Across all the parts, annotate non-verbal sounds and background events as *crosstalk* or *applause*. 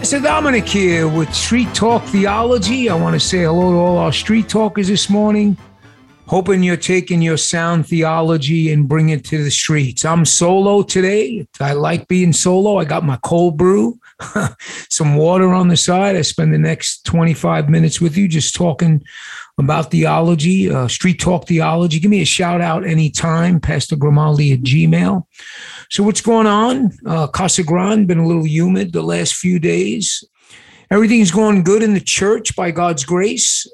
Mr. Dominic here with Street Talk Theology. I want to say hello to all our street talkers this morning. Hoping you're taking your sound theology and bring it to the streets. I'm solo today. I like being solo. I got my cold brew, *laughs* some water on the side. I spend the next 25 minutes with you just talking about theology, uh, street talk theology. Give me a shout out anytime, Pastor Grimaldi at Gmail. So, what's going on? Uh, Casa Grande been a little humid the last few days. Everything's going good in the church by God's grace.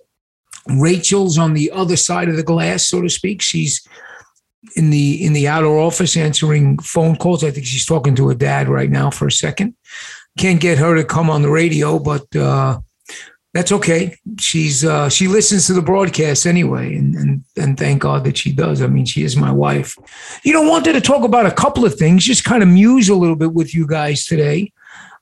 Rachel's on the other side of the glass, so to speak. She's in the in the outer office answering phone calls. I think she's talking to her dad right now for a second. Can't get her to come on the radio, but uh, that's okay. She's uh, she listens to the broadcast anyway, and, and and thank God that she does. I mean, she is my wife. You know, wanted to talk about a couple of things, just kind of muse a little bit with you guys today.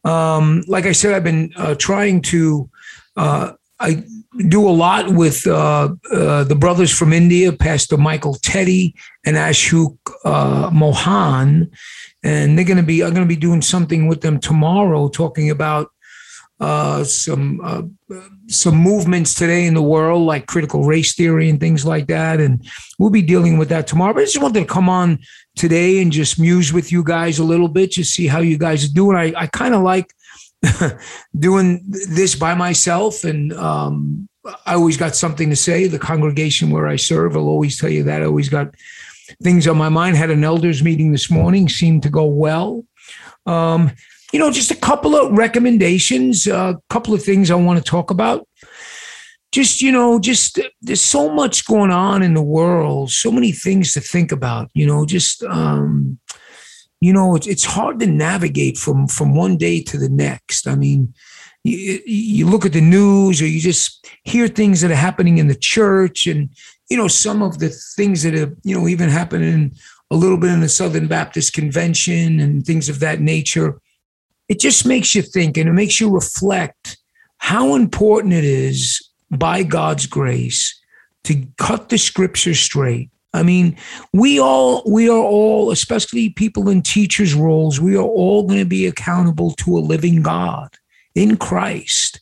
Um, like I said, I've been uh, trying to. Uh, I do a lot with uh, uh, the brothers from India, Pastor Michael Teddy and Ashok uh, Mohan, and they're going to be. I'm going to be doing something with them tomorrow, talking about uh, some uh, some movements today in the world, like critical race theory and things like that, and we'll be dealing with that tomorrow. But I just wanted to come on today and just muse with you guys a little bit, just see how you guys are doing. I, I kind of like *laughs* doing this by myself and um, I always got something to say. The congregation where I serve, I'll always tell you that. I always got things on my mind. Had an elders meeting this morning, seemed to go well. Um, you know, just a couple of recommendations, a uh, couple of things I want to talk about. Just, you know, just there's so much going on in the world, so many things to think about, you know, just um, you know, it's, it's hard to navigate from from one day to the next. I mean, you, you look at the news or you just hear things that are happening in the church and you know some of the things that have you know even happened in a little bit in the southern baptist convention and things of that nature it just makes you think and it makes you reflect how important it is by god's grace to cut the scripture straight I mean, we all we are all, especially people in teachers' roles, we are all going to be accountable to a living God in Christ.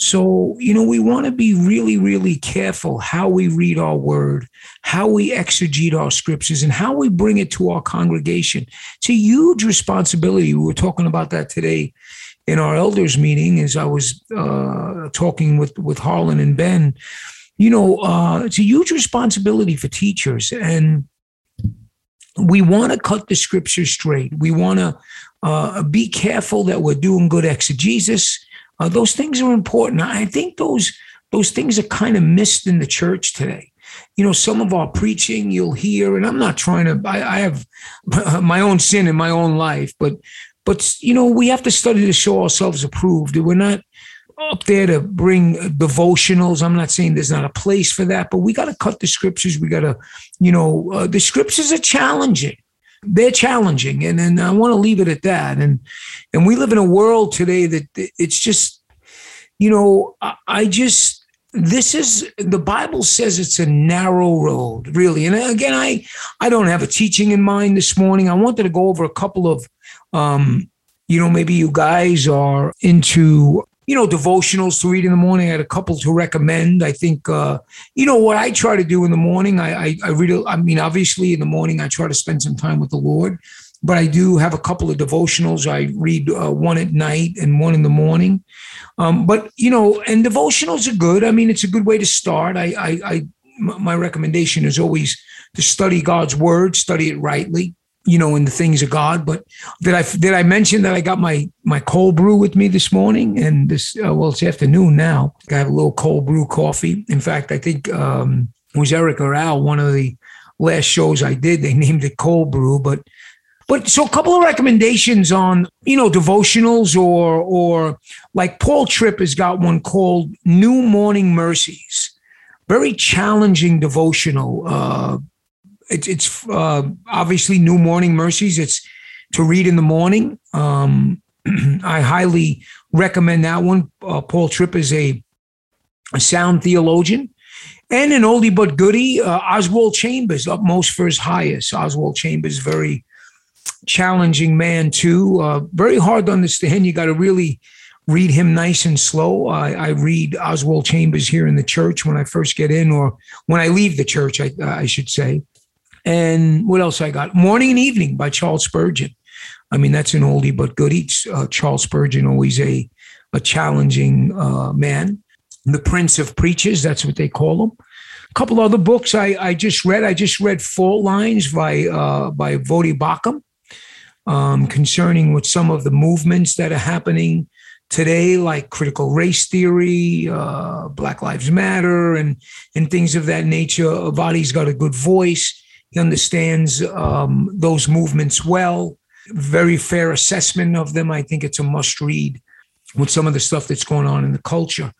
So, you know, we want to be really, really careful how we read our word, how we exegete our scriptures, and how we bring it to our congregation. It's a huge responsibility. We were talking about that today in our elders meeting as I was uh, talking with, with Harlan and Ben you know, uh, it's a huge responsibility for teachers. And we want to cut the scripture straight. We want to uh, be careful that we're doing good exegesis. Uh, those things are important. I think those those things are kind of missed in the church today. You know, some of our preaching you'll hear, and I'm not trying to. I, I have *laughs* my own sin in my own life, but but you know, we have to study to show ourselves approved. We're not up there to bring devotionals. I'm not saying there's not a place for that, but we got to cut the scriptures. We got to, you know, uh, the scriptures are challenging. They're challenging, and and I want to leave it at that. And and we live in a world today that it's just, you know, I, just this is the bible says it's a narrow road really. And again i i don't have a teaching in mind this morning. I wanted to go over a couple of um you know maybe you guys are into you know, devotionals to read in the morning. I had a couple to recommend. I think, uh, you know, what I try to do in the morning, I, I, I read, I mean, obviously in the morning, I try to spend some time with the Lord, but I do have a couple of devotionals. I read uh, one at night and one in the morning. Um, but, you know, and devotionals are good. I mean, it's a good way to start. I, I, I my recommendation is always to study God's word, study it rightly you know, in the things of God. But did I did I mention that I got my my cold brew with me this morning? And this uh, well, it's afternoon now. I have a little cold brew coffee. In fact, I think um, was Eric or Al one of the last shows I did. They *laughs* named it cold brew, but But so a couple of recommendations on, you know, devotionals or or like Paul Tripp has got one called New Morning Mercies. Very challenging devotional. Uh, it, it's uh, obviously New Morning Mercies. It's to read in the morning. Um, *clears throat* I highly recommend that one. Uh, Paul Tripp is a, a sound theologian. And an oldie but goodie, uh, Oswald Chambers, upmost for his highest. Oswald Chambers, very challenging man, too. Uh, very hard to understand. You got to really read him nice and slow. I, I, read Oswald Chambers here in the church when I first get in, or when I leave the church, I, I should say. And what else I got? Morning and Evening by Charles Spurgeon. I mean, that's an oldie but goodie. Uh, Charles Spurgeon, always a, a challenging uh, man. The Prince of Preachers, that's what they call him. A couple other books I, I just read. I just read Fault Lines by uh, by Voddie Baucham um, concerning with some of the movements that are happening today, like critical race theory, uh, Black Lives Matter, and and things of that nature. Voddie's got a good voice. He understands um, those movements well. Very fair assessment of them. I think it's a must read with some of the stuff that's going on in the culture.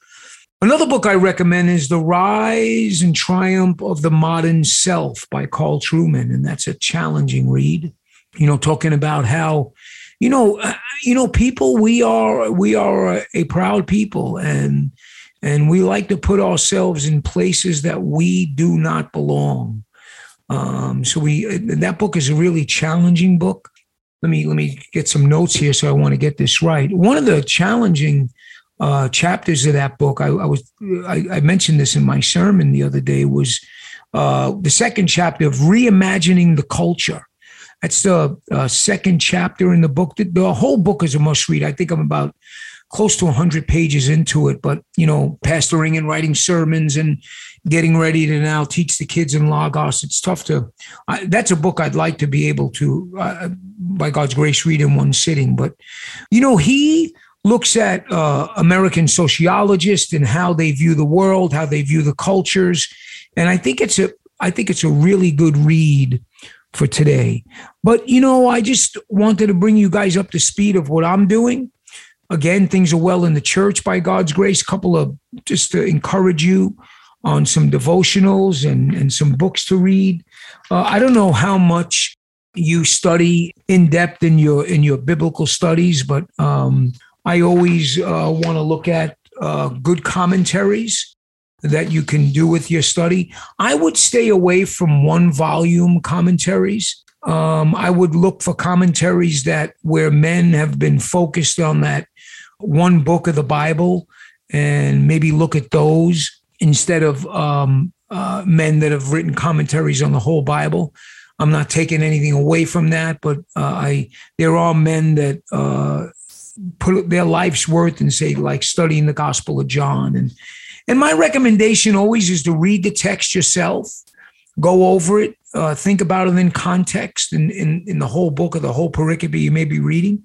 Another book I recommend is The Rise and Triumph of the Modern Self by Carl Trueman. And that's a challenging read, you know, talking about how you know, uh, you know, people, we are we are a, a proud people, and and we like to put ourselves in places that we do not belong. Um, so we that book is a really challenging book. Let me let me get some notes here, so I want to get this right. One of the challenging uh, chapters of that book, I, I was I, I, mentioned this in my sermon the other day, was uh, the second chapter of reimagining the culture. That's the uh, second chapter in the book. The, the, whole book is a must read. I think I'm about close to 100 pages into it, but you know, pastoring and writing sermons and getting ready to now teach the kids in Lagos. It's tough to. I, that's a book I'd like to be able to, uh, by God's grace, read in one sitting. But you know, he looks at uh, American sociologists and how they view the world, how they view the cultures, and I think it's a. I think it's a really good read for today. But, you know, I just wanted to bring you guys up to speed of what I'm doing. Again, things are well in the church by God's grace. Couple of just to encourage you on some devotionals and, and some books to read. Uh, I don't know how much you study in depth in your in your biblical studies, but um, I always uh, want to look at uh, good commentaries that you can do with your study. I would stay away from one volume commentaries. Um, I would look for commentaries that where men have been focused on that one book of the Bible and maybe look at those instead of um, uh, men that have written commentaries on the whole Bible. I'm not taking anything away from that, but uh, I there are men that uh, put their life's worth and say like studying the Gospel of John and and my recommendation always is to read the text yourself, go over it, uh, think about it in context in, in, in the whole book or the whole pericope you may be reading.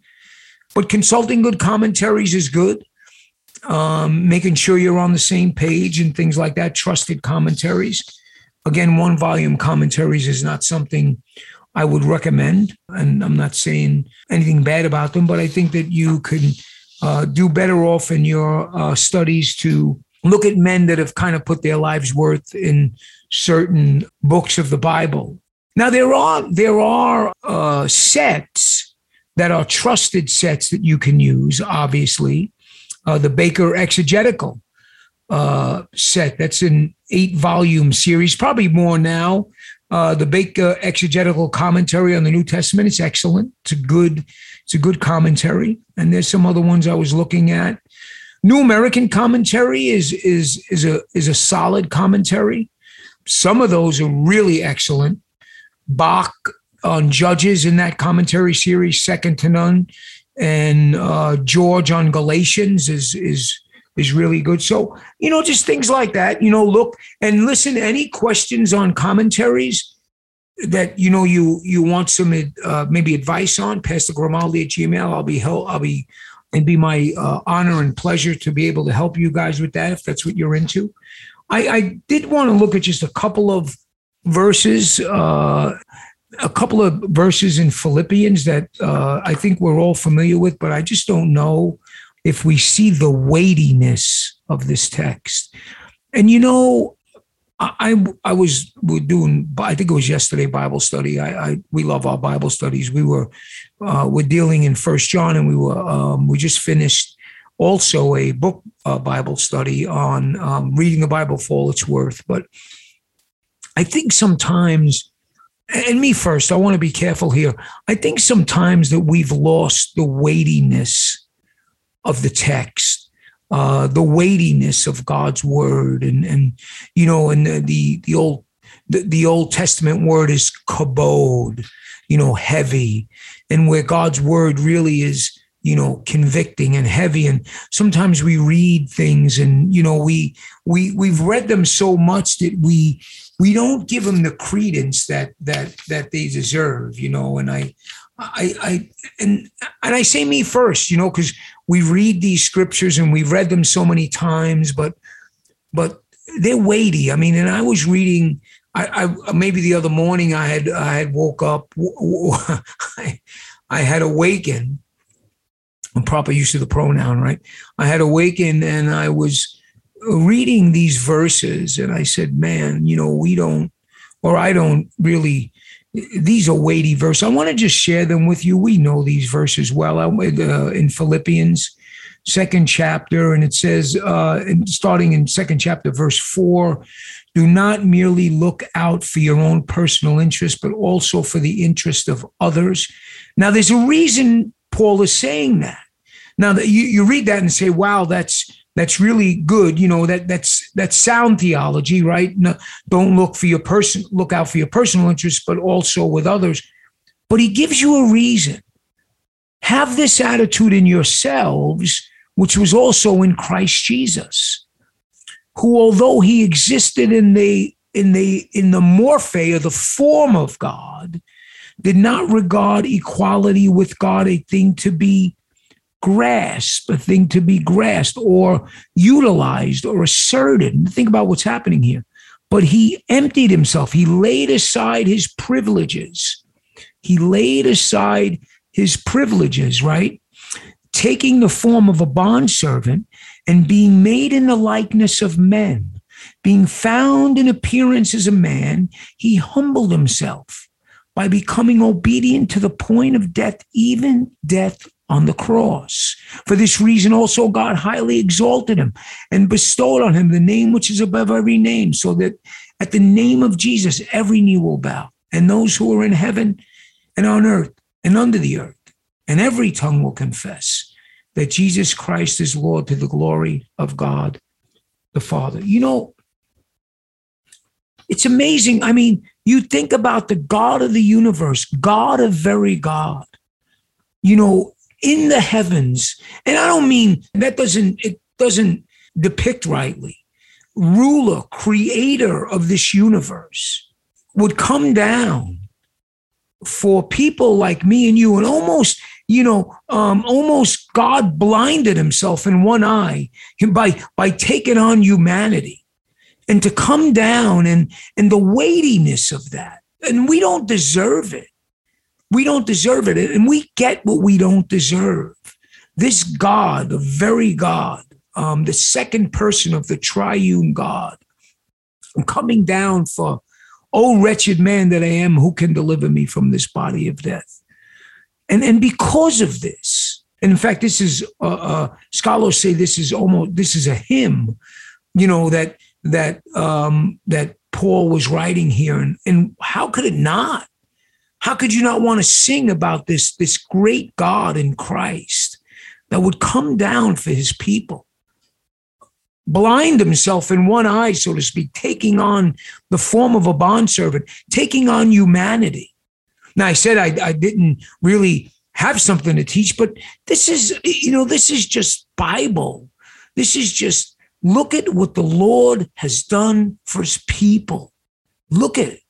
But consulting good commentaries is good. Um, making sure you're on the same page and things like that, trusted commentaries. Again, one volume commentaries is not something I would recommend. And I'm not saying anything bad about them, but I think that you can uh, do better off in your uh, studies to look at men that have kind of put their lives worth in certain books of the Bible. Now there are there are uh, sets that are trusted sets that you can use. Obviously, uh, the Baker Exegetical uh, set that's an eight volume series, probably more now. Uh, the Baker Exegetical Commentary on the New Testament is excellent. It's a good it's a good commentary, and there's some other ones I was looking at. New American Commentary is is is a is a solid commentary. Some of those are really excellent. Bach on Judges in that commentary series, second to none, and uh, George on Galatians is is is really good. So you know, just things like that. You know, look and listen. Any questions on commentaries? that you know you you want some uh, maybe advice on pastor grimaldi at gmail i'll be hel- i'll be It'd be my uh, honor and pleasure to be able to help you guys with that if that's what you're into. I, I did want to look at just a couple of verses. Uh, a couple of verses in Philippians that uh, I think we're all familiar with, but I just don't know if we see the weightiness of this text. And you know, I I was we doing I think it was yesterday Bible study. I, I we love our Bible studies. We were uh, we're dealing in First John, and we were um, we just finished also a book uh, Bible study on um, reading the Bible for all it's worth. But I think sometimes, and me first, I want to be careful here. I think sometimes that we've lost the weightiness of the text, uh, the weightiness of God's word, and and you know, and the the, the old the, the Old Testament word is kabod, you know, heavy, and where God's word really is you know convicting and heavy and sometimes we read things and you know we we we've read them so much that we we don't give them the credence that that that they deserve you know and i i i and and i say me first you know because we read these scriptures and we've read them so many times but but they're weighty i mean and i was reading I, I maybe the other morning I had I had woke up *laughs* I, I had awakened proper use of the pronoun, right? I had awakened and I was reading these verses and I said, man, you know, we don't, or I don't really, these are weighty verses. I want to just share them with you. We know these verses well uh, in Philippians, second chapter, and it says, uh, starting in second chapter, verse four, do not merely look out for your own personal interest, but also for the interest of others. Now, there's a reason Paul is saying that. Now that you, you read that and say, wow, that's that's really good. You know, that that's that's sound theology, right? No, don't look for your person, look out for your personal interests, but also with others. But he gives you a reason. Have this attitude in yourselves, which was also in Christ Jesus, who, although he existed in the in the in the morphe or the form of God, did not regard equality with God a thing to be grasp, a thing to be grasped or utilized or asserted. Think about what's happening here. But he emptied himself. He laid aside his privileges. He laid aside his privileges, right? Taking the form of a bondservant and being made in the likeness of men, being found in appearance as a man, he humbled himself by becoming obedient to the point of death, even death on the cross. For this reason, also God highly exalted him and bestowed on him the name which is above every name, so that at the name of Jesus, every knee will bow, and those who are in heaven and on earth and under the earth, and every tongue will confess that Jesus Christ is Lord to the glory of God the Father. You know, it's amazing. I mean, you think about the God of the universe, God of very God. You know, in the heavens. And I don't mean that doesn't, it doesn't depict rightly. Ruler, creator of this universe would come down for people like me and you and almost you know um, almost god blinded himself in one eye by by taking on humanity and to come down and and the weightiness of that and we don't deserve it we don't deserve it. And we get what we don't deserve. This God, the very God, um, the second person of the triune God, coming down for, oh, wretched man that I am, who can deliver me from this body of death? And, and because of this, and in fact, this is, uh, uh, scholars say this is almost, this is a hymn, you know, that, that, um, that Paul was writing here. And, and how could it not? How could you not want to sing about this, this great God in Christ that would come down for his people? blind himself in one eye, so to speak, taking on the form of a bondservant, taking on humanity. Now, I said I, I, didn't really have something to teach, but this is, you know, this is just Bible. This is just look at what the Lord has done for his people. Look at it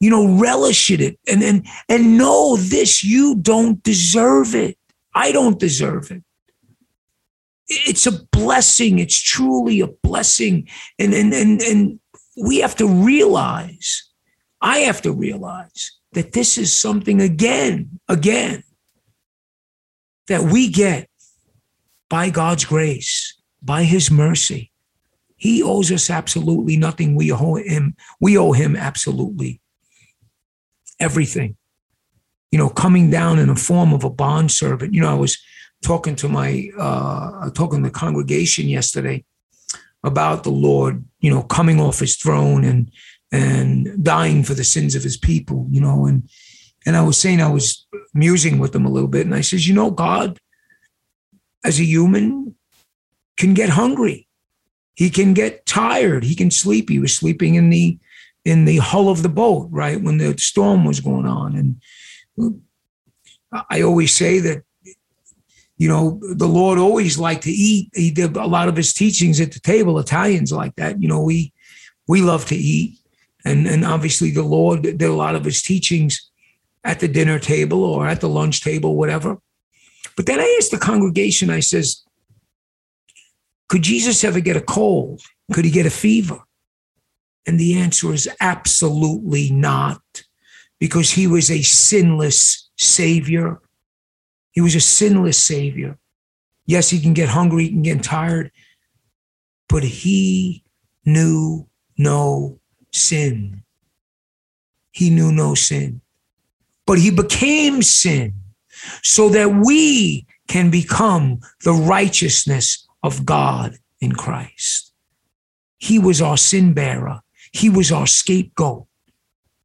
you know, relish it and and and know this you don't deserve it. I don't deserve it. It's a blessing. It's truly a blessing. And and and and we have to realize, I have to realize that this is something again, again, that we get by God's grace, by his mercy. He owes us absolutely nothing. We owe him, we owe him absolutely everything. You know, coming down in the form of a bond servant. You know, I was talking to my uh talking to the congregation yesterday about the Lord, you know, coming off his throne and and dying for the sins of his people, you know, and and I was saying I was musing with them a little bit, and I says, you know, God, as a human, can get hungry. He can get tired. He can sleep. He was sleeping in the in the hull of the boat, right, when the storm was going on. And I always say that, you know, the Lord always liked to eat. He did a lot of his teachings at the table. Italians like that. You know, we we love to eat. And, and obviously the Lord did a lot of his teachings at the dinner table or at the lunch table, whatever. But then I asked the congregation, I says, could Jesus ever get a cold? Could he get a fever? And the answer is absolutely not, because he was a sinless Savior. He was a sinless Savior. Yes, he can get hungry, he can get tired, but he knew no sin. He knew no sin, but he became sin so that we can become the righteousness of God in Christ. He was our sin bearer. He was our scapegoat.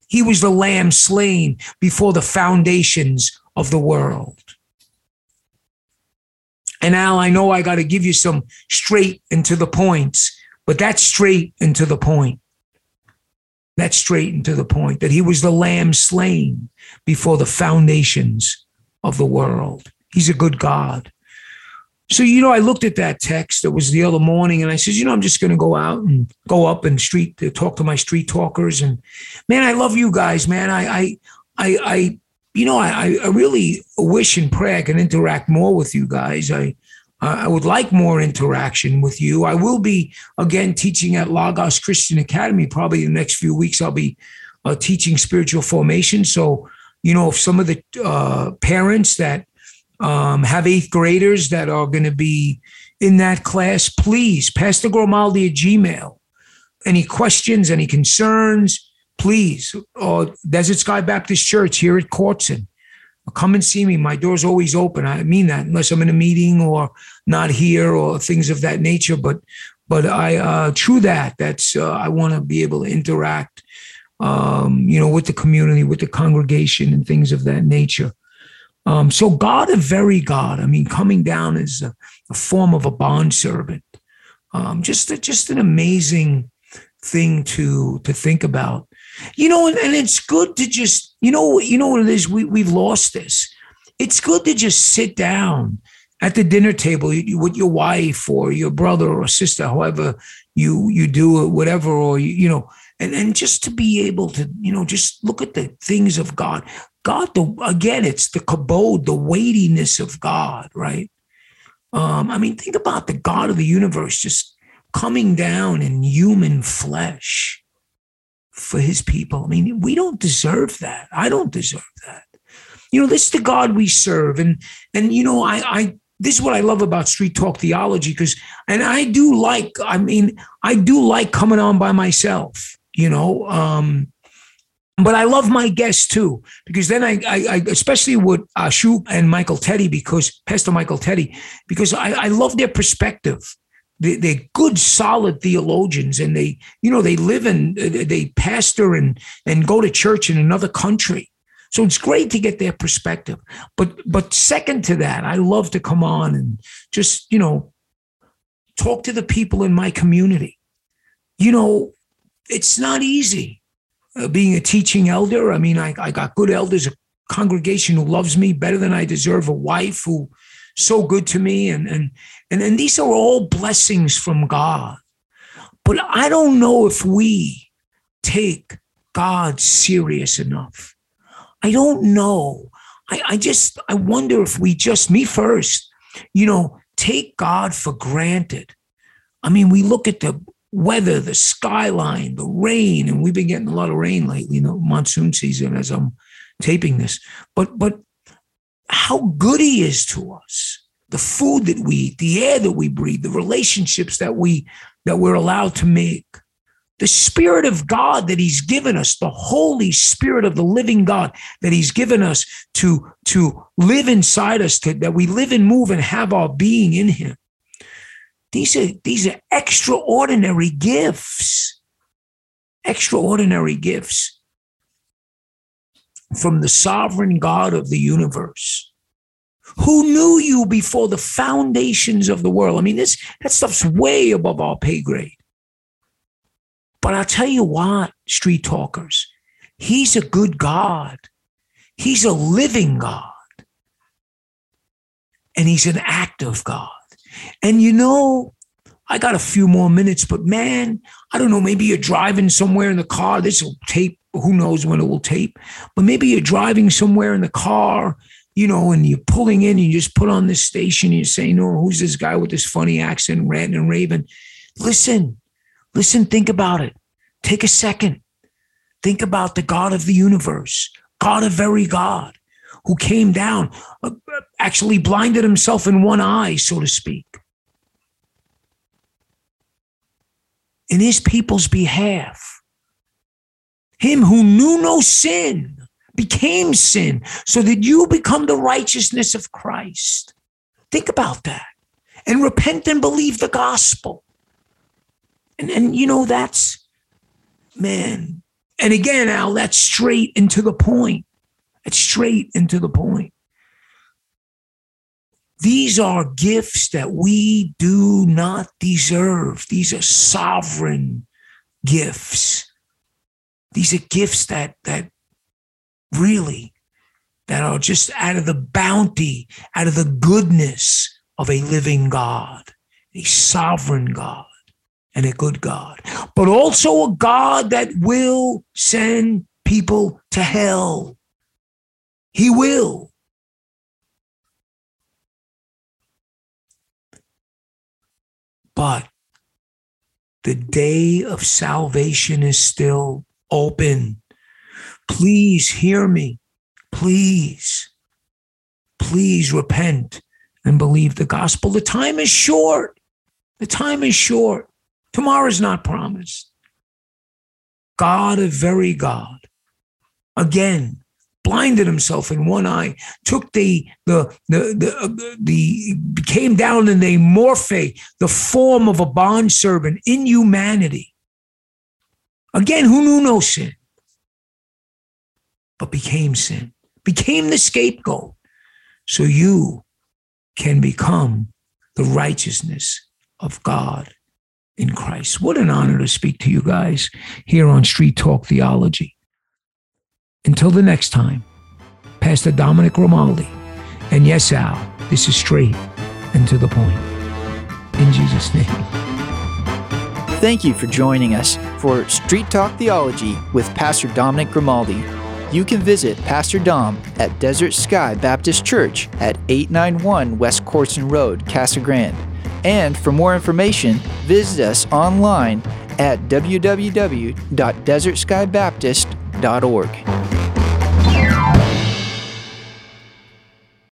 He was the lamb slain before the foundations of the world. And Al, I know I got to give you some straight and to the points, but that's straight and to the point. That's straight and to the point that he was the lamb slain before the foundations of the world. He's a good God. So, you know, I looked at that text. It was the other morning, and I said, you know, I'm just going to go out and go up and street to talk to my street talkers. And man, I love you guys, man. I, I, I, I you know, I, I really wish and pray I can interact more with you guys. I, I would like more interaction with you. I will be again teaching at Lagos Christian Academy. Probably in the next few weeks, I'll be uh, teaching spiritual formation. So, you know, if some of the uh, parents that um, have eighth graders that are going to be in that class, please, Pastor Grimaldi at Gmail. Any questions, any concerns, please. Or Desert Sky Baptist Church here at Corson. Come and see me. My door's always open. I mean that, unless I'm in a meeting or not here or things of that nature. But but I uh, true that. That's uh, I want to be able to interact, um, you know, with the community, with the congregation, and things of that nature. Um, so God, a very God. I mean, coming down as a, a form of a bond servant. Um, just a, just an amazing thing to to think about. You know, and, and it's good to just you know you know what it is. We we've lost this. It's good to just sit down at the dinner table with your wife or your brother or sister, however you you do it, whatever, or you, you know, and and just to be able to you know just look at the things of God. God, the again, it's the kabod, the weightiness of God, right? Um, I mean, think about the God of the universe just coming down in human flesh for his people. I mean, we don't deserve that. I don't deserve that. You know, this is the God we serve. And and you know, I I this is what I love about street talk theology, because and I do like, I mean, I do like coming on by myself, you know. Um, but I love my guests too, because then I, I, I especially with Ashu and Michael Teddy, because Pastor Michael Teddy, because I, I love their perspective. They, they're good, solid theologians, and they, you know, they live in, uh, they pastor and and go to church in another country. So it's great to get their perspective. But but second to that, I love to come on and just you know talk to the people in my community. You know, it's not easy uh, being a teaching elder. I mean, I, I got good elders, a congregation who loves me better than I deserve, a wife who so good to me, and and and and these are all blessings from God. But I don't know if we take God serious enough. I don't know. I, I just I wonder if we just me first, you know, take God for granted. I mean, we look at the weather, the skyline, the rain, and we've been getting a lot of rain lately, you know, monsoon season as I'm taping this, but but how good he is to us. The food that we eat, the air that we breathe, the relationships that we that we're allowed to make. The Spirit of God that He's given us, the Holy Spirit of the living God that He's given us to, to live inside us, to, that we live and move and have our being in Him. These are, these are extraordinary gifts. Extraordinary gifts from the sovereign God of the universe. Who knew you before the foundations of the world? I mean, this that stuff's way above our pay grade. But I'll tell you what, street talkers, he's a good God. He's a living God. And he's an active God. And you know, I got a few more minutes, but man, I don't know, maybe you're driving somewhere in the car. This will tape, who knows when it will tape, but maybe you're driving somewhere in the car, you know, and you're pulling in and you just put on this station and you're saying, oh, who's this guy with this funny accent, ranting and raving? Listen, listen, think about it. Take a second. Think about the God of the universe, God of very God, who came down, uh, actually blinded himself in one eye, so to speak in his people's behalf. Him who knew no sin became sin so that you become the righteousness of Christ. Think about that and repent and believe the gospel. And, and you know, that's, man. And again, Al, that's straight and to the point. It's straight into the point. These are gifts that we do not deserve. These are sovereign gifts. These are gifts that that really that are just out of the bounty, out of the goodness of a living God, a sovereign God and a good God, but also a God that will send people to hell. He will. But the day of salvation is still open. Please hear me. Please, please repent and believe the gospel. The time is short. The time is short. Tomorrow is not promised. God, a very God, again, blinded himself in one eye, took the the the the, uh, the came down in the morphe, the form of a bondservant in humanity. Again, who knew no sin, but became sin, became the scapegoat, so you can become the righteousness of God in Christ. What an honor to speak to you guys here on Street Talk Theology. Until the next time, Pastor Dominic Grimaldi. And yes, Al, this is straight and to the point. In Jesus' name. Thank you for joining us for Street Talk Theology with Pastor Dominic Grimaldi. You can visit Pastor Dom at Desert Sky Baptist Church at 891 West Corson Road, Casa Grande. And for more information, visit us online at www.desertskybaptist.org.